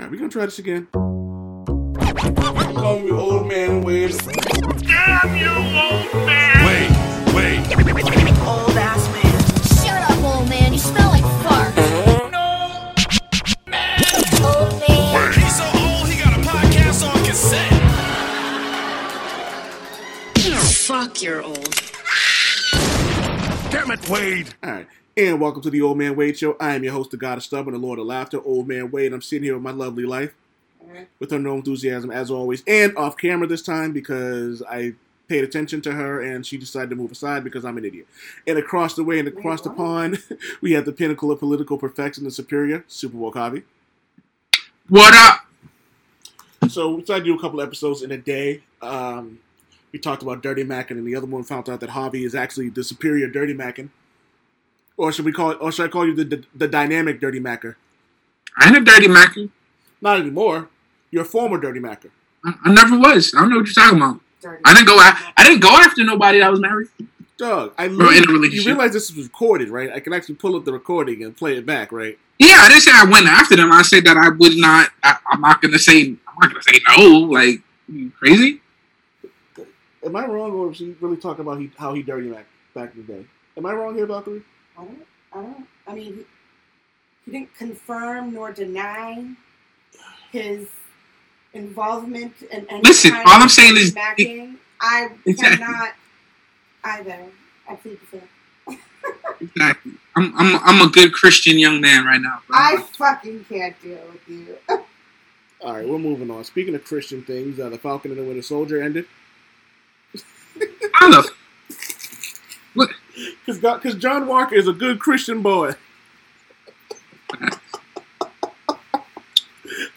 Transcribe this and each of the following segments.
right, we gonna try this again. Call me old man Wade. Damn you, old man! Wait, wait. Old ass man. Shut up, old man. You smell like fart. No! man. Old man. He's so old, he got a podcast on cassette. Fuck, you're old. Damn it, Wade. All right, and welcome to the Old Man Wade Show. I am your host, the God of Stubborn, the Lord of Laughter, Old Man Wade. I'm sitting here with my lovely life, with her no enthusiasm as always, and off camera this time because I paid attention to her and she decided to move aside because I'm an idiot. And across the way and across the pond, we have the pinnacle of political perfection and superior, Supa Woke Javi. What up? So we decided to do a couple episodes in a day. Um, we talked about Dirty Mackin, and the other one found out that Javi is actually the superior Dirty Mackin. Or should we call it? Or should I call you the the, the dynamic Dirty Macker? I ain't a dirty macker. Not anymore. You're a former Dirty Macker. I, I never was. I don't know what you're talking about. Dirty. I didn't go. a- I didn't go after nobody that was married. Doug, I in a literally- you realize this was recorded, right? I can actually pull up the recording and play it back, right? Yeah, I didn't say I went after them. I said that I would not. I, I'm not gonna say. I'm not gonna say no. Like you crazy? Am I wrong, or was he really talking about he, how he dirty Mac back in the day? Am I wrong here, Valkyrie? I don't. I don't. I mean, he, he didn't confirm nor deny his involvement in any Listen, kind all of I'm saying is- backing. I Exactly. cannot either. I plead the fifth. Exactly. I'm. I'm. I'm a good Christian young man right now. bro. I fucking can't deal with you. All right, we're moving on. Speaking of Christian things, uh, the Falcon and the Winter Soldier ended I love. Because because John Walker is a good Christian boy.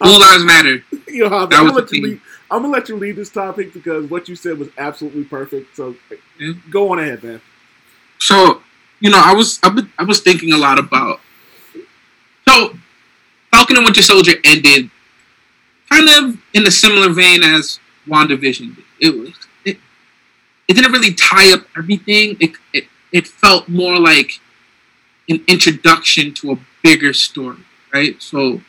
All lives matter. You know, That I'm, was gonna let you thing. lead, I'm gonna let you lead this topic because what you said was absolutely perfect. So Yeah. go on ahead, man. So, you know, I was I was, I was thinking a lot about. So, Falcon and Winter Soldier ended kind of in a similar vein as WandaVision did. It was it, didn't really tie up everything. It, it it felt more like an introduction to a bigger story, right? So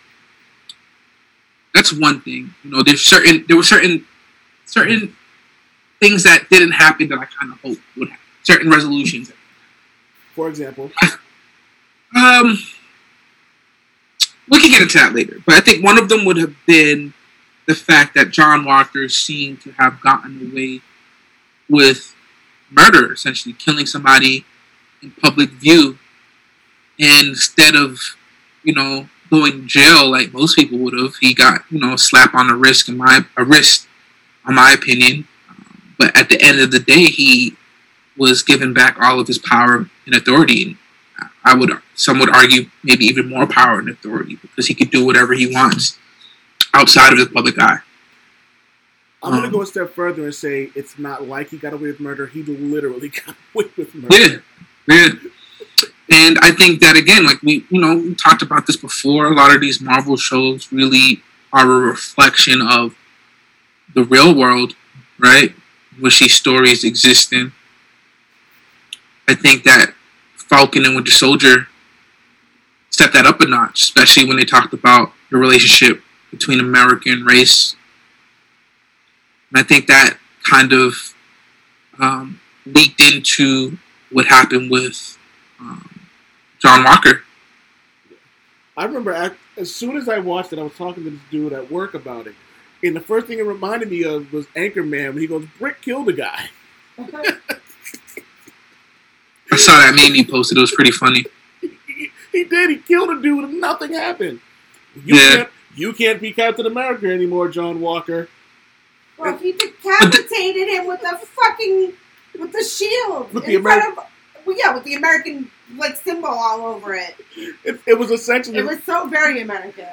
that's one thing. You know, there's certain there were certain certain things that didn't happen that I kind of hoped would happen. Certain resolutions For example, um, we can get into that later, but I think one of them would have been the fact that John Walker seemed to have gotten away with murder, essentially killing somebody in public view, instead of, you know, going to jail like most people would have, he got, you know, a slap on the wrist, in my a wrist, in my opinion. But at the end of the day, he was given back all of his power and authority. I would, some would argue, maybe even more power and authority because he could do whatever he wants outside of the public eye. I'm gonna Um, go a step further and say it's not like he got away with murder. He literally got away with murder. Yeah, yeah. And I think that again, like we, you know, we talked about this before. A lot of these Marvel shows really are a reflection of the real world, right? Which these stories exist in. I think that Falcon and Winter Soldier stepped that up a notch, especially when they talked about the relationship between American race. And I think that kind of um, leaked into what happened with um, John Walker. I remember as soon as I watched it, I was talking to this dude at work about it, and the first thing it reminded me of was Anchorman when he goes, "Brick killed a guy." I saw that meme you posted. It was pretty funny. he, he did. He killed a dude, and nothing happened. You Yeah. can't. You can't be Captain America anymore, John Walker. Well, he decapitated him with the fucking with the shield With in the front of. Well, yeah, with the American like symbol all over it. It, it was essentially. It was so very American.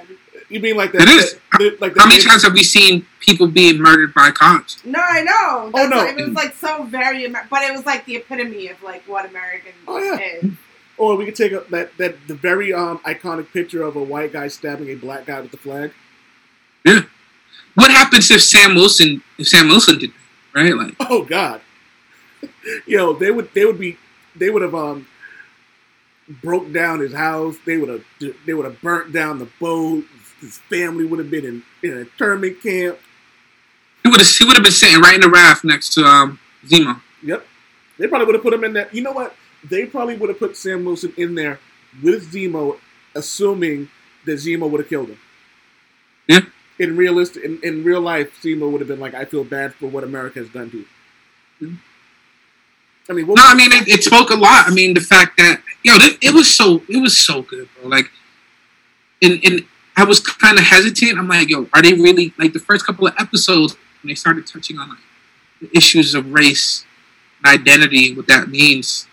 you mean like that? It is. the- like How many the- times have we seen people being murdered by cops? No, I know. Oh, no. like- it was like so very, Amer- but it was like the epitome of like what American Oh, yeah. is. Or we could take a, that that the very um iconic picture of a white guy stabbing a black guy with the flag. What happens if Sam Wilson if Sam Wilson did that, right? Like Oh God, yo, they would they would be they would have um broke down his house. They would have they would have burnt down the boat, his family would have been in, in a internment camp. He would have he would have been sitting right in the raft next to um Zemo. Yep. They probably would have put him in there. You know what? They probably would have put Sam Wilson in there with Zemo, assuming that Zemo would have killed him. Yeah. In realistic, in, in real life, Zemo would have been like, "I feel bad for what America has done to you." I mean, what No, I mean it, it spoke a lot. I mean the fact that yo, it, it was so it was so good, bro. Like, and and I was kind of hesitant. I'm like, yo, are they really like the first couple of episodes when they started touching on like the issues of race and identity, and what that means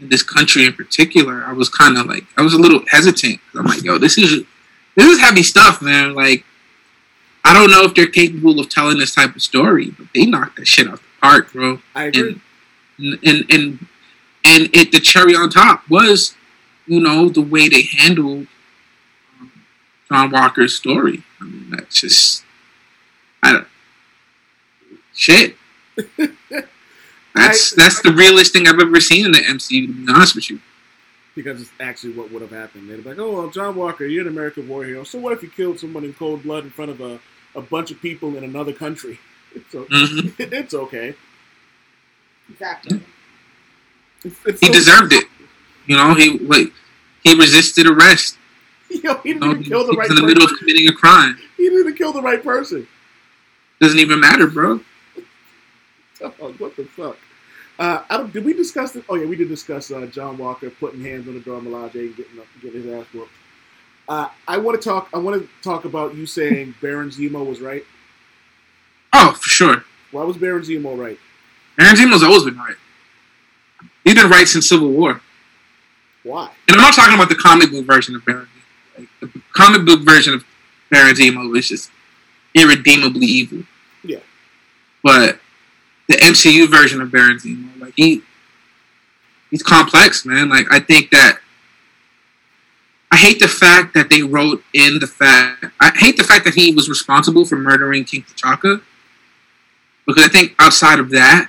in this country in particular? I was kind of like, I was a little hesitant. I'm like, yo, this is this is heavy stuff, man. Like, I don't know if they're capable of telling this type of story, but they knocked that shit out the park, bro I agree. and and and and it the cherry on top was you know the way they handled um, John Walker's story. I mean that's just I don't shit. That's that's the realest thing I've ever seen in the MCU. To be honest with you, because it's actually what would have happened. They'd be like, "Oh, well, John Walker, you're an American war hero. So what if you killed someone in cold blood in front of a, a bunch of people in another country? So Mhm. it's okay. Exactly. It's, it's he so- deserved it. You know he like he resisted arrest. Yo, he didn't You know, even kill the right was in the middle person. of committing a crime. He didn't even kill the right person. Doesn't even matter, bro. Oh, what the fuck? Uh, I don't, did we discuss it? Oh yeah, we did discuss uh, John Walker putting hands on the Dora Milaje and getting up, getting his ass whooped. Uh, I want to talk. I want to talk about you saying Baron Zemo was right. Oh, for sure. Why was Baron Zemo right? Baron Zemo's always been right. He's been right since Civil War. Why? And I'm not talking about the comic book version of Baron Zemo. Like, the comic book version of Baron Zemo is just irredeemably evil. Yeah. But the MCU version of Baron Zemo, like he, he's complex, man. Like I think that I hate the fact that they wrote in the fact. I hate the fact that he was responsible for murdering King T'Chaka, because I think outside of that,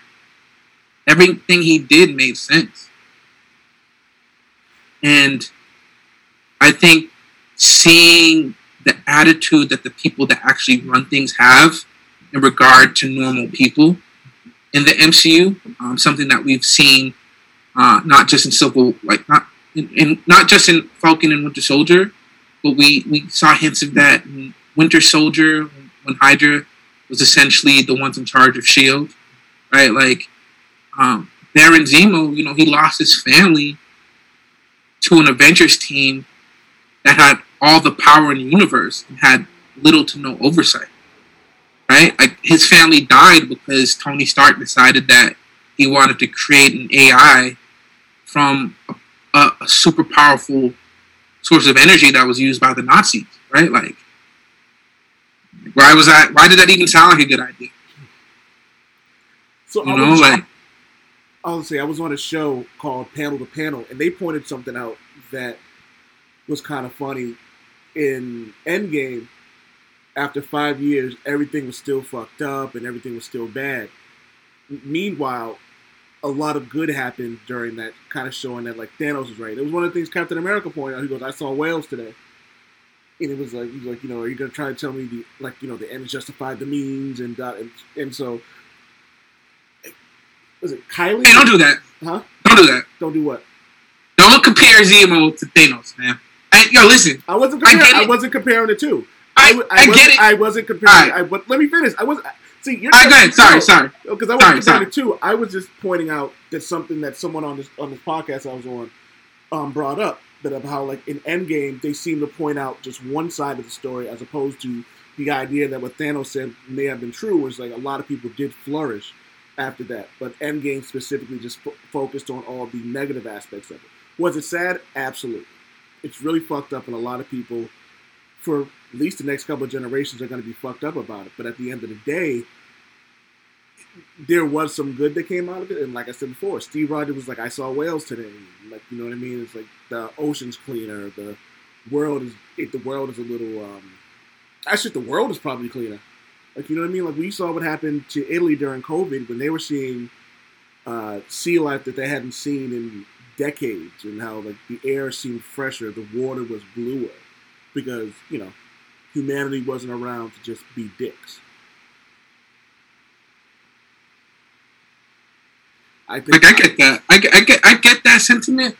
everything he did made sense. And I think seeing the attitude that the people that actually run things have in regard to normal people in the MCU, um, something that we've seen uh, not just in Civil, like not in, in not just in Falcon and Winter Soldier, but we we saw hints of that in Winter Soldier when Hydra was essentially the ones in charge of Shield, right? Like um, Baron Zemo, you know, he lost his family to an Avengers team that had all the power in the universe and had little to no oversight. Right? Like his family died because Tony Stark decided that he wanted to create an AI from a, a, a super powerful source of energy that was used by the Nazis. Right? Like, why was that? Why did that even sound like a good idea? So You I know, was, like I was say I was on a show called Panel to Panel, and they pointed something out that was kind of funny. In Endgame, after five years, everything was still fucked up and everything was still bad. Meanwhile, a lot of good happened during that, kind of showing that like Thanos was right. It was one of the things Captain America pointed out. He goes, "I saw whales today," and it was like, he's like, you know, are you gonna try to tell me the like, you know, the ends justified the means and dot and, and so. Was it Kylie? hey, don't do that. Huh? Don't do that. Don't do what? Don't compare Zemo to Thanos, man. And, yo, listen. I wasn't comparing. get I, wasn't comparing the two. I wasn't, get it. I wasn't comparing. Alright. I, but let me finish. I was see. You're right, ahead. Sorry, sorry. Because I comparing sorry. the two. I was just pointing out that something that someone on this on this podcast I was on um, brought up that of how like in Endgame they seem to point out just one side of the story as opposed to the idea that what Thanos said may have been true was like a lot of people did flourish after that, but Endgame specifically just fo- focused on all the negative aspects of it. Was it sad? Absolutely. It's really fucked up, and a lot of people, for at least the next couple of generations, are going to be fucked up about it. But at the end of the day, there was some good that came out of it. And like I said before, Steve Rogers was like, I saw whales today. Like, you know what I mean? It's like the ocean's cleaner. The world is, it, the world is a little, um, actually, the world is probably cleaner. Like, you know what I mean? Like, we saw what happened to Italy during COVID when they were seeing uh, sea life that they hadn't seen in decades and how, like, the air seemed fresher, the water was bluer because, you know, humanity wasn't around to just be dicks. I Like I get that. I get, I get I get that sentiment.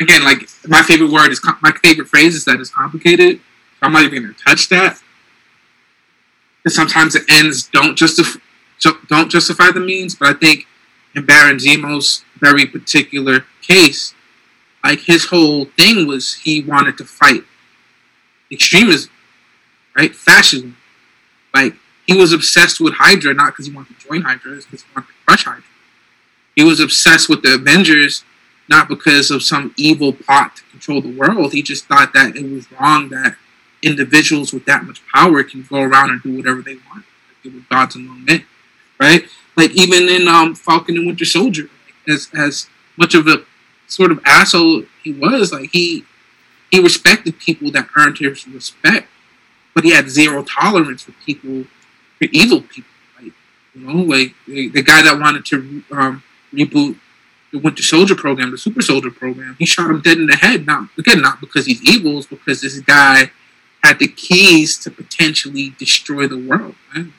Again, like my favorite word is my favorite phrase is that it's complicated. I'm not even gonna touch that. Because sometimes the ends don't justify don't justify the means, but I think in Baron Zemo's very particular case, like his whole thing was he wanted to fight extremism, right? Fascism. Like he was obsessed with Hydra, not because he wanted to join Hydra, it's because he wanted to crush Hydra. He was obsessed with the Avengers, not because of some evil plot to control the world. He just thought that it was wrong that individuals with that much power can go around and do whatever they want. They were gods among men, right? Like even in um, Falcon and Winter Soldier, as as much of a sort of asshole he was, like he he respected people that earned his respect, but he had zero tolerance for people, for evil people. Like you know, like the, the guy that wanted to um, reboot the Winter Soldier program, the Super Soldier program, he shot him dead in the head. Not again, not because he's evil, it's because this guy had the keys to potentially destroy the world. Man.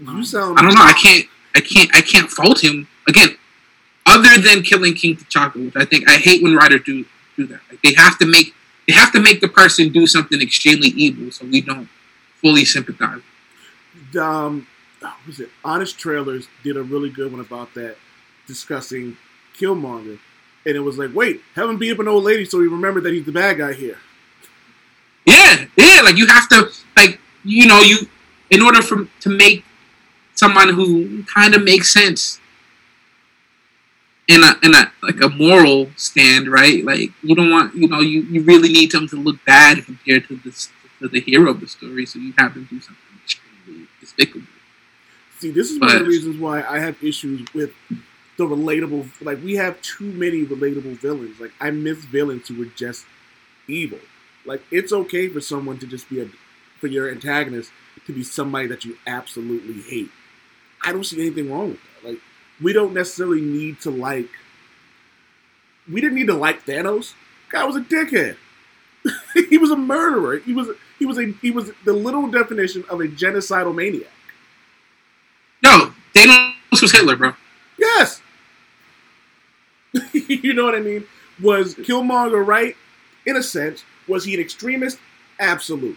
you sound. I don't know. I can't. I can't. I can't fault him again. Other than killing King T'Chaka, which I think I hate when writers do do that. Like they have to make they have to make the person do something extremely evil, so we don't fully sympathize. um, was it? Honest Trailers did a really good one about that, discussing Killmonger, and it was like, wait, have him beat up an old lady so we remember that he's the bad guy here. Yeah, yeah. Like you have to, like you know, you in order for to make someone who kind of makes sense in a in a like a moral stand, right? Like you don't want, you know, you, you really need them to look bad compared to this to the hero of the story, so you have them do something extremely despicable. See, this is one of the reasons why I have issues with the relatable. Like, we have too many relatable villains. Like, I miss villains who were just evil. Like, it's okay for someone to just be a, for your antagonist to be somebody that you absolutely hate. I don't see anything wrong with that. Like, we don't necessarily need to like. We didn't need to like Thanos. Guy was a dickhead. he was a murderer. He was he was a he was the literal definition of a genocidal maniac. No, Thanos was Hitler, bro. Yes. you know what I mean? Was Killmonger right? In a sense. Was he an extremist? Absolutely.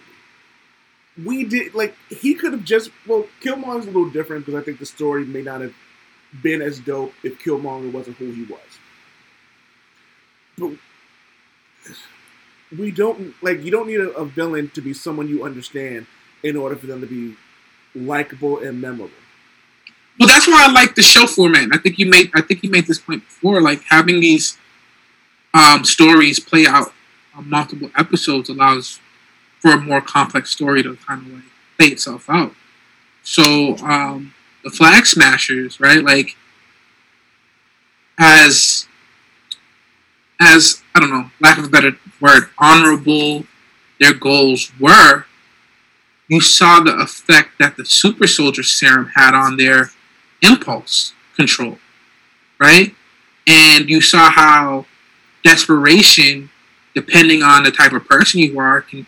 We did like he could have just well Killmonger's a little different because I think the story may not have been as dope if Killmonger wasn't who he was. But we don't like you don't need a, a villain to be someone you understand in order for them to be likable and memorable. Well, that's why I like the show format. I think you made I think you made this point before. Like having these um, stories play out on multiple episodes allows for a more complex story to kind of like play itself out. So um, the Flag Smashers, right? Like as as I don't know, lack of a better word, honorable their goals were, you saw the effect that the super soldier serum had on their impulse control, right? And you saw how desperation, depending on the type of person you are, can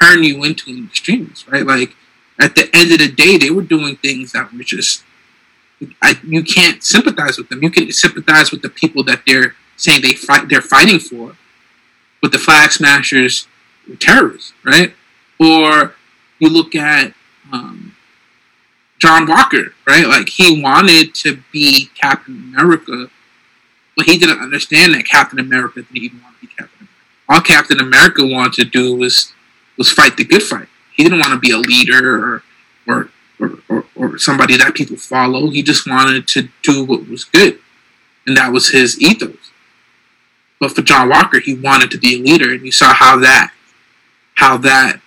turn you into an extremist, right? Like at the end of the day, they were doing things that were just, I, you can't sympathize with them. You can sympathize with the people that they're saying they fight, they're fighting for, but the flag smashers terrorists, right? Or you look at um, John Walker, right? Like he wanted to be Captain America, but he didn't understand that Captain America didn't even want to be Captain America. All Captain America wanted to do was was fight the good fight. He didn't want to be a leader or or or, or, or somebody that people follow. He just wanted to do what was good, and that was his ethos. But for John Walker, he wanted to be a leader, and you saw how that how that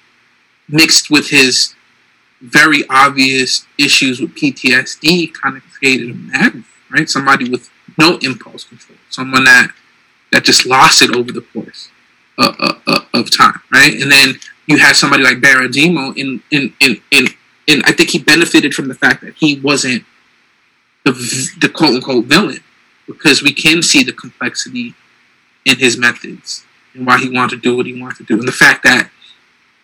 mixed with his very obvious issues with PTSD kind of created a madman, right? Somebody with no impulse control, someone that that just lost it over the course uh, uh, uh, of time, right? And then you had somebody like Baron Zemo, in in in in, in I think he benefited from the fact that he wasn't the the quote unquote villain because we can see the complexity in his methods and why he wanted to do what he wanted to do, and the fact that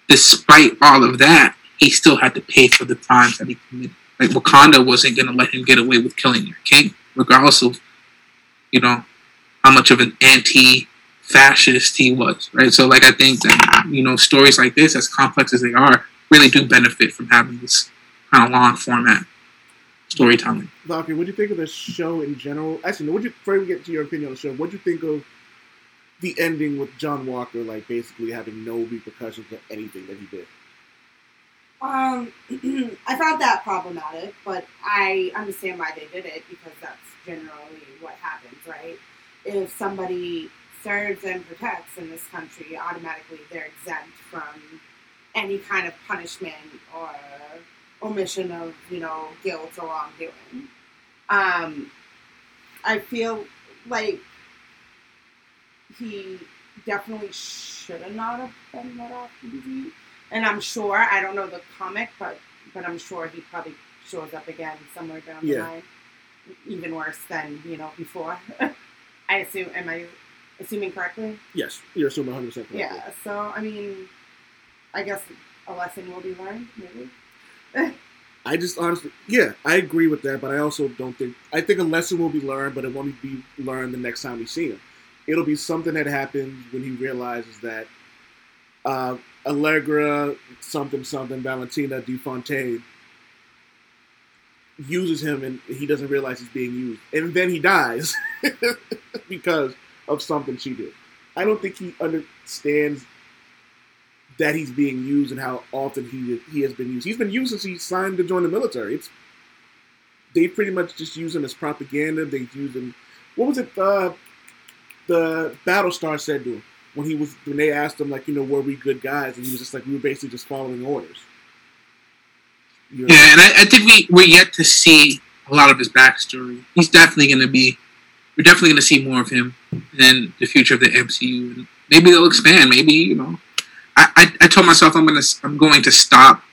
despite all of that, he still had to pay for the crimes that he committed. Like Wakanda wasn't gonna let him get away with killing their king, regardless of, you know, how much of an anti-fascist he was, right? So, like, I think that you know stories like this, as complex as they are, really do benefit from having this kind of long format storytelling. Valkyrie, what do you think of the show in general? Actually, no, what you before we get to your opinion on the show, what do you think of the ending with John Walker, like basically having no repercussions for anything that he did? Um, I found that problematic, but I understand why they did it because that's generally what happens, right? If somebody serves and protects in this country, automatically they're exempt from any kind of punishment or omission of, you know, guilt or wrongdoing. Um, I feel like he definitely should have not have been let off easy. And I'm sure I don't know the comic, but but I'm sure he probably shows up again somewhere down the line, even worse than you know before. I assume. Am I assuming correctly? Yes, you're assuming 100 percent correct. Yeah. So I mean, I guess a lesson will be learned. Maybe. I just honestly, yeah, I agree with that, but I also don't think I think a lesson will be learned, but it won't be learned the next time we see him. It'll be something that happens when he realizes that uh, Allegra something something Valentina De Fontaine uses him, and he doesn't realize he's being used, and then he dies because of something she did. I don't think he understands that he's being used and how often he he has been used. He's been used since he signed to join the military. It's they pretty much just use him as propaganda. They use him. What was it? Uh, the Battlestar said to him when he was when they asked him like you know were we good guys and he was just like we were basically just following orders. You know? Yeah, and I, I think we we're yet to see a lot of his backstory. He's definitely going to be. We're definitely going to see more of him in the future of the MCU, and maybe they'll expand. Maybe you know, I, I, I told myself I'm gonna I'm going to stop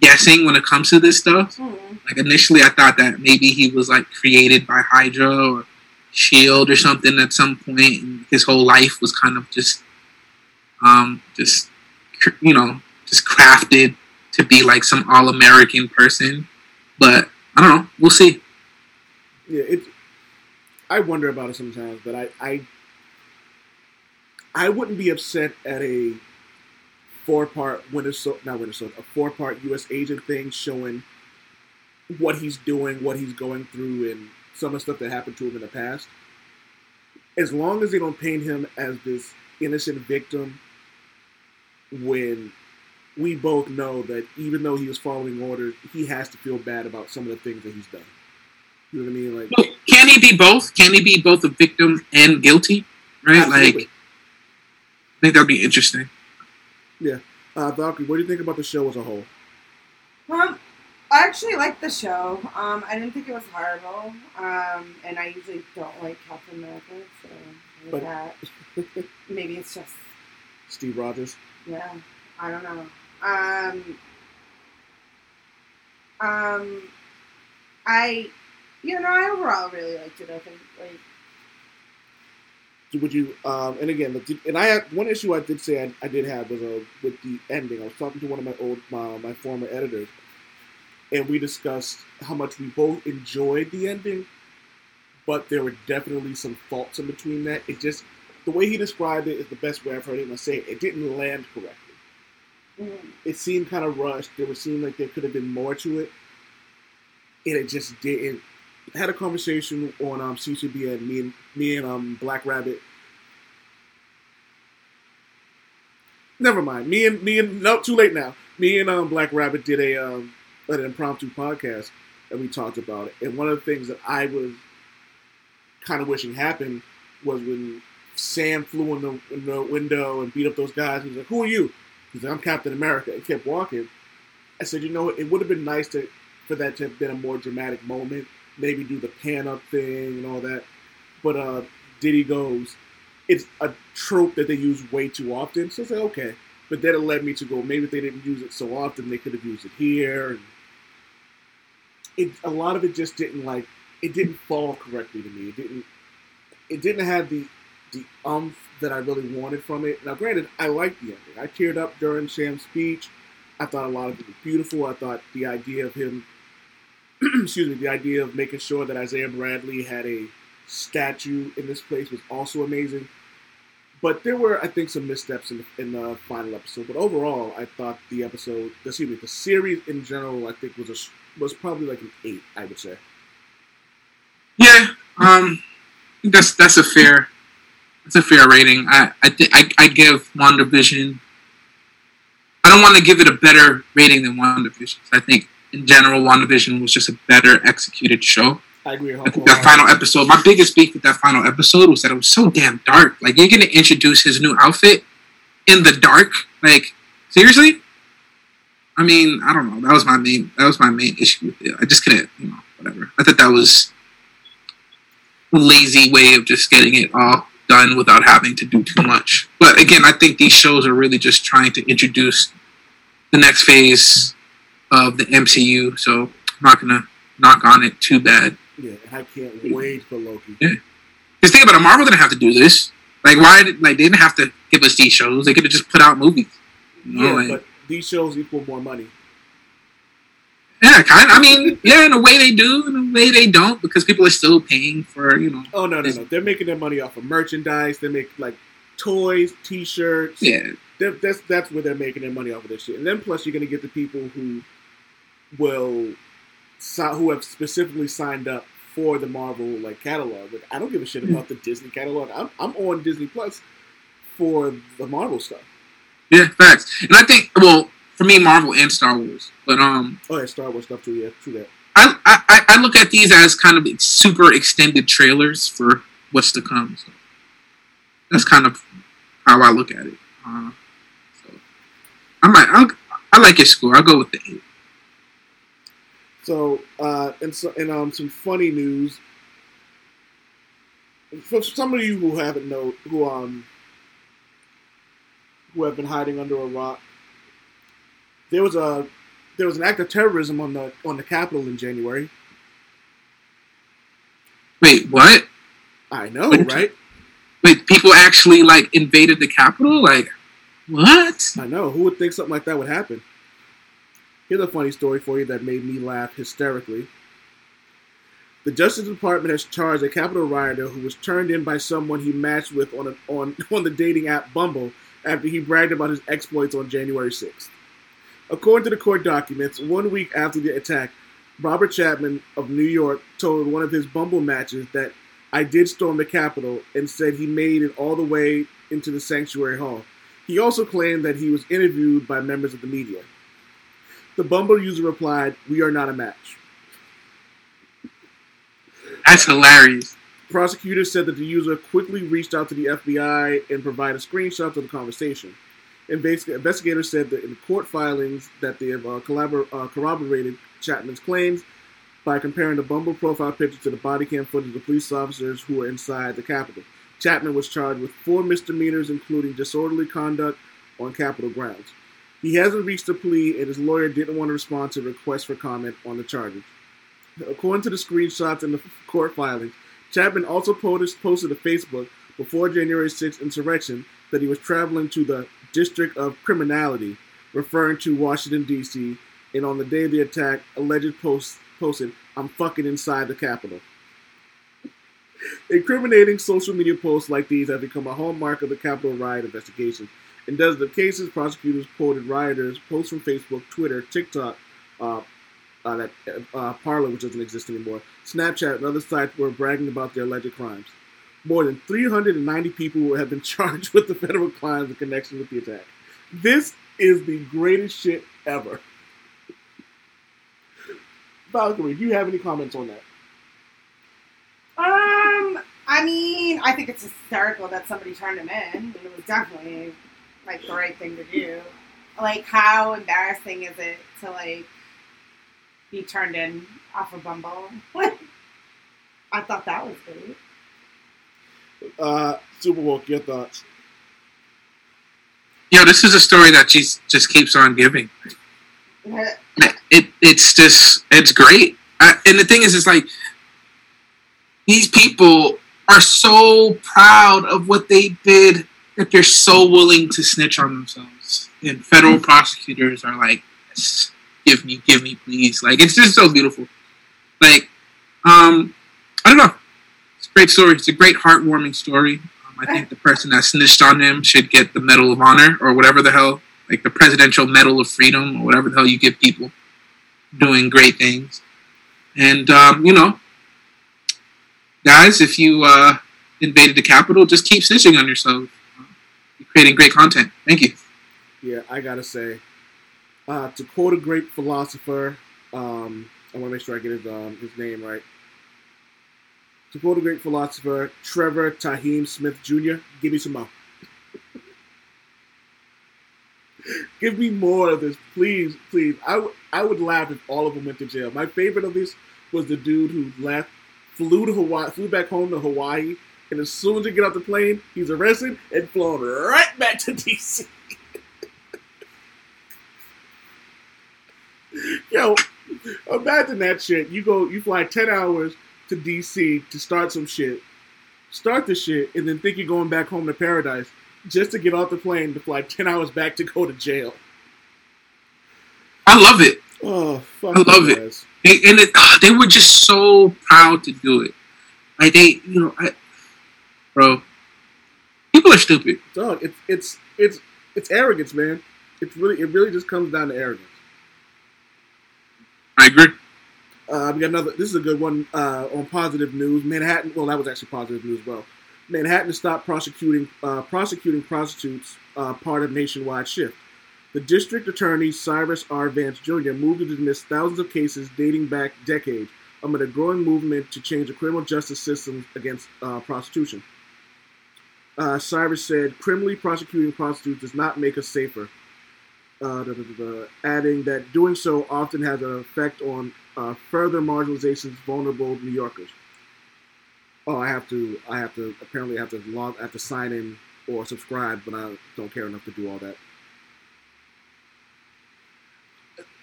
guessing when it comes to this stuff. Hmm. Like initially, I thought that maybe he was like created by Hydra or Shield or something at some point, and his whole life was kind of just, um, just you know, just crafted to be like some all American person. But I don't know. We'll see. Yeah, it. I wonder about it sometimes, but I, I, I wouldn't be upset at a four-part Sol- not Soldier, a four-part U.S. agent thing showing what he's doing, what he's going through, and some of the stuff that happened to him in the past. As long as they don't paint him as this innocent victim, when we both know that even though he was following orders, he has to feel bad about some of the things that he's done. You know what I mean? Like, Well, Can he be both? Can he be both a victim and guilty? Right? Absolutely. Like, I think that'd be interesting. Yeah, uh, Valkyrie, what do you think about the show as a whole? Um, I actually liked the show. Um, I didn't think it was horrible. Um, and I usually don't like Captain America, so But- that, maybe it's just Steve Rogers. yeah. I don't know. Um, um, I, you know, I overall really liked it. I think like Would you? Um, and again, the- and I had one issue I did say I, I did have was uh, with the ending. I was talking to one of my old my, my former editors, and we discussed how much we both enjoyed the ending, but there were definitely some faults in between that. It just the way he described it is the best way I've heard him say it. It didn't land correctly. mm, It seemed kind of rushed. There would seem like there could have been more to it, and it just didn't. I had a conversation on um, CCB and me and me and um, Black Rabbit. Never mind. Me and me and no, too late now. Me and um, Black Rabbit did a um, an impromptu podcast, and we talked about it. And one of the things that I was kind of wishing happened was when Sam flew in the, in the window and beat up those guys. He's like, "Who are you?" He's like, "I'm Captain America," and kept walking. I said, "You know, it would have been nice to for that to have been a more dramatic moment. Maybe do the pan up thing and all that." But uh, Diddy goes, "It's a trope that they use way too often." So I said, "Okay," but then it led me to go, maybe if they didn't use it so often, they could have used it here. And it a lot of it just didn't like it didn't fall correctly to me. It didn't. It didn't have the the umph that I really wanted from it. Now, granted, I liked the ending. I teared up during Sam's speech. I thought a lot of it was beautiful. I thought the idea of him, excuse me, the idea of making sure that Isaiah Bradley had a statue in this place was also amazing. But there were, I think, some missteps in the, in the final episode. But overall, I thought the episode, excuse me, the series in general, I think was a, was probably like an eight. I would say. Yeah, um, that's that's a fair that's a fair rating. I I think I I give WandaVision. I don't want to give it a better rating than WandaVision. I think in general, WandaVision was just a better executed show. I agree. I think that final episode, my biggest beef with that final episode was that it was so damn dark. Like you're gonna introduce his new outfit in the dark. Like seriously? I mean, I don't know. That was my main. That was my main issue with it. I just couldn't. You know, whatever. I thought that was a lazy way of just getting it all done without having to do too much. But again, I think these shows are really just trying to introduce the next phase of the MCU. So I'm not gonna knock on it too bad. Yeah, I can't wait for Loki. Yeah. Because think about it, Marvel didn't have to do this. Like, why? Did, like, they didn't have to give us these shows. They could have just put out movies. You know, Yeah, like- but these shows equal more money. yeah, kind. I mean, yeah, in a way they do, in a way they don't, because people are still paying for you know. Oh no, no, no! They're making their money off of merchandise. They make like toys, T-shirts. Yeah, They're- that's that's where they're making their money off of this shit. And then plus, you're gonna get the people who will who have specifically signed up for the Marvel like catalog. Like, I don't give a shit about the Disney catalog. I'm I'm on Disney Plus for the Marvel stuff. Yeah, facts. And I think, well, for me, Marvel and Star Wars, but um, Oh yeah, Star Wars stuff too. Yeah, true that. I I, I look at these as kind of super extended trailers for what's to come. So that's kind of how I look at it. Uh, so I might, I'll, I like your score. I'll go with the eight. So, uh, and so, and um, some funny news for some of you who haven't know, who um, who have been hiding under a rock. There was a there was an act of terrorism on the on the Capitol in January. Wait, what? I know, right? Wait, people actually like invaded the Capitol? Like, what? I know. Who would think something like that would happen? Here's a funny story for you that made me laugh hysterically. The Justice Department has charged a Capitol rioter who was turned in by someone he matched with on a, on on the dating app Bumble after he bragged about his exploits on January 6th. According to the court documents, one week after the attack, Robert Chapman of New York told one of his Bumble matches that I did storm the Capitol and said he made it all the way into the sanctuary hall. He also claimed that he was interviewed by members of the media. The Bumble user replied, We are not a match. That's hilarious. Prosecutors said that the user quickly reached out to the FBI and provided screenshots of the conversation. Investi- Investigators said that in court filings that they have uh, collabor- uh, corroborated Chapman's claims by comparing the Bumble profile picture to the body cam footage of police officers who were inside the Capitol. Chapman was charged with four misdemeanors, including disorderly conduct on Capitol grounds. He hasn't reached a plea, and his lawyer didn't want to respond to requests for comment on the charges. According to the screenshots in the court filings, Chapman also posted, to Facebook before January 6th insurrection that he was traveling to the District of Criminality, referring to Washington, D.C., and on the day of the attack, alleged post posted, I'm fucking inside the Capitol. Incriminating social media posts like these have become a hallmark of the Capitol riot investigation. In dozens of cases, prosecutors quoted rioters' posts from Facebook, Twitter, TikTok, uh, uh, that uh, Parler, which doesn't exist anymore, Snapchat, and other sites were bragging about their alleged crimes. More than 390 people have been charged with the federal crimes in connection with the attack. This is the greatest shit ever. Valkyrie, do you have any comments on that? Um, I mean, I think it's hysterical that somebody turned him in, it was definitely like the right thing to do. Like, how embarrassing is it to like be turned in off of Bumble? I thought that was great. Uh, Supa Woke, your thoughts? Yo, this is a story that just just keeps on giving. It it's just it's great. I, and the thing is, it's like these people are so proud of what they did that they're so willing to snitch on themselves. And federal prosecutors are like, yes, give me, give me, please. Like, it's just so beautiful. Like, um, I don't know. It's a great story. It's a great heartwarming story. Um, I think the person that snitched on him should get the Medal of Honor or whatever the hell, like the Presidential Medal of Freedom or whatever the hell you give people doing great things. And, um, you know, guys, if you uh, invaded the Capitol, just keep snitching on yourself. You're creating great content. Thank you. Yeah, I gotta say, uh, to quote a great philosopher, um, I want to make sure I get his um, his name right. To quote a great philosopher, Trevor Tahiem Smith Jr., give me some more. give me more of this, please, please. I, w- I would laugh if all of them went to jail. My favorite of this was the dude who left, flew to Hawaii, flew back home to Hawaii, and as soon as he get off the plane, he's arrested and flown right back to DC. Yo, imagine that shit. You go, you fly ten hours to DC to start some shit, start the shit, and then think you're going back home to paradise just to get off the plane to fly ten hours back to go to jail. I love it. Oh, fuck I love it. They, and it, ah, they were just so proud to do it. Like they, you know, I, bro, people are stupid. Dog, it's it's it's it's arrogance, man. It's really it really just comes down to arrogance. I agree. Uh, we got another. This is a good one uh, on positive news. Manhattan. Well, that was actually positive news as well. Manhattan stopped prosecuting uh, prosecuting prostitutes. Uh, part of nationwide shift. The district attorney Cyrus R. Vance Jr. moved to dismiss thousands of cases dating back decades amid a growing movement to change the criminal justice system against uh, prostitution. Uh, Cyrus said, "Criminally prosecuting prostitutes does not make us safer." Uh, da, da, da, adding that doing so often has an effect on uh, further marginalization's vulnerable New Yorkers. Oh, I have to. I have to. Apparently, I have to log. I have to sign in or subscribe, but I don't care enough to do all that.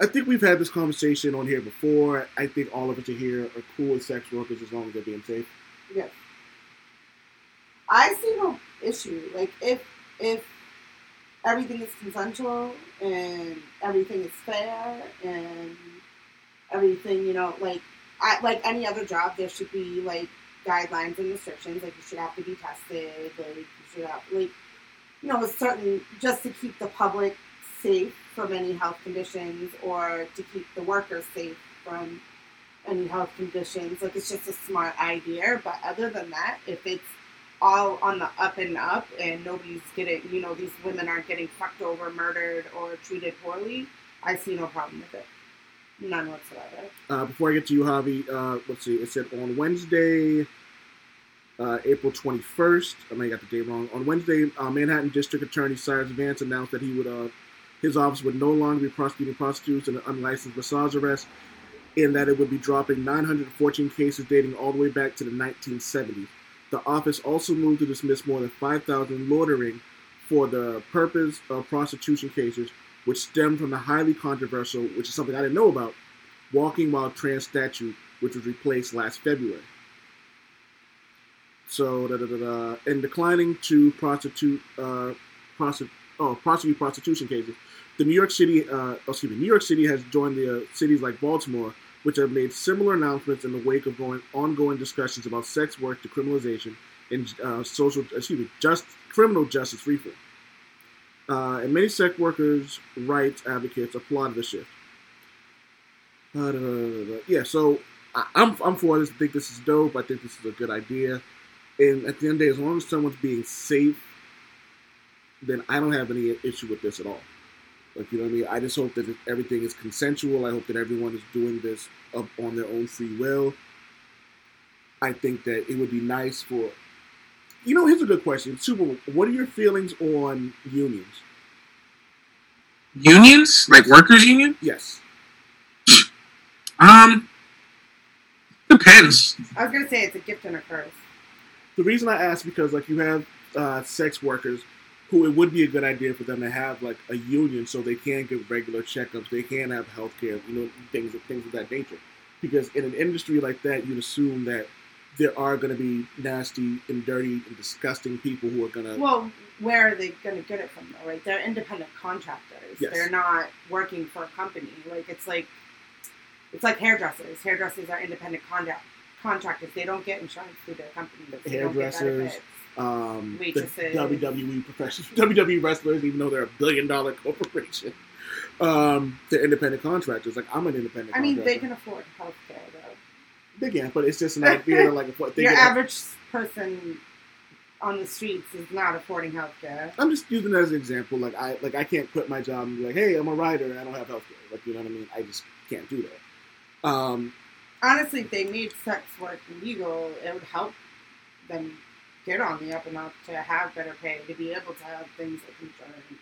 I think we've had this conversation on here before. I think all of us are here are cool with sex workers as long as they're being safe. Yes. I see no issue. Like if if everything is consensual and everything is fair and everything, you know, like I like any other job, there should be like guidelines and restrictions. Like you should have to be tested. Like you should have like you know a certain just to keep the public safe from any health conditions or to keep the workers safe from any health conditions. Like it's just a smart idea. But other than that, if it's all on the up and up and nobody's getting, you know, these women aren't getting fucked over, murdered, or treated poorly, I see no problem with it. None whatsoever. Uh, before I get to you, Javi, uh, let's see. It said on Wednesday, uh, April 21st. I may have got the date wrong. On Wednesday, uh, Manhattan District Attorney Cyrus Vance announced that he would, uh, his office would no longer be prosecuting prostitutes and unlicensed massage arrests, and that it would be dropping 914 cases dating all the way back to the 1970s. The office also moved to dismiss more than 5,000 loitering for the purpose of prostitution cases, which stemmed from the highly controversial, which is something I didn't know about, walking while trans statute, which was replaced last February. So, da, da, da, and declining to prostitute, uh, prosecute, oh, prosecute prostitution cases, the New York City, uh, oh, excuse me, New York City has joined the uh, cities like Baltimore, which have made similar announcements in the wake of going ongoing discussions about sex work decriminalization and uh, social, excuse me, just criminal justice reform. Uh, and many sex workers' rights advocates applaud the shift. Uh, da, da, da. Yeah, so I, I'm I'm for this. I think this is dope. I think this is a good idea. And at the end of the day, as long as someone's being safe, then I don't have any issue with this at all. Like you know what I mean? I just hope that everything is consensual. I hope that everyone is doing this up on their own free will. I think that it would be nice for you know, here's a good question. Super, what are your feelings on unions? Unions, like workers' union. Yes. Um, depends. I was gonna say it's a gift and a curse. The reason I ask because like you have uh, sex workers who it would be a good idea for them to have like a union so they can get regular checkups, they can have health care, you know, things things of that nature. Because in an industry like that, you'd assume that there are going to be nasty and dirty and disgusting people who are going to. Well, where are they going to get it from, though? Right? They're independent contractors. Yes. They're not working for a company. Like it's like it's like hairdressers. Hairdressers are independent contract contractors. They don't get insurance through their company. They don't get Hairdressers, um, the WWE professionals, WWE wrestlers, even though they're a billion dollar corporation, um, they're independent contractors. Like I'm an independent. I mean, they can afford health care, though. They can, but it's just an idea like what they Your average person on the streets is not affording health care. I'm just using it as an example. Like I like I can't quit my job and be like, hey, I'm a writer and I don't have health care. Like you know what I mean? I just can't do that. Um, Honestly, if they made sex work legal, it would help them get on the up and up to have better pay, to be able to have things like insurance and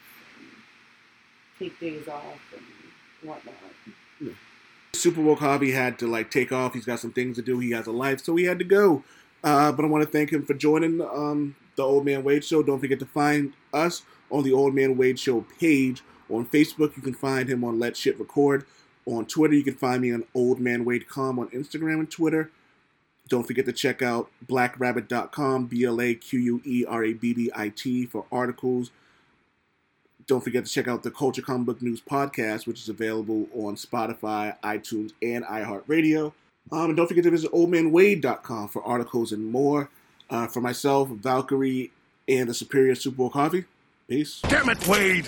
take days off and whatnot. Supa Woke Javi had to like take off. He's got some things to do. He has a life, so he had to go. Uh, but I want to thank him for joining um, the Old Man Wade Show. Don't forget to find us on the Old Man Wade Show page on Facebook. You can find him on Let Shit Record. On Twitter, you can find me on Old Man Wade Com on Instagram and Twitter. Don't forget to check out blaquerabbit.com, B L A Q U E R A B B I T, for articles. Don't forget to check out the Culture Comic Book News podcast, which is available on Spotify, iTunes, and iHeartRadio. Um, and don't forget to visit oldmanwade.com for articles and more. Uh, for myself, Valkyrie, and the Superior Supa Woke Javi. Peace. Damn it, Wade!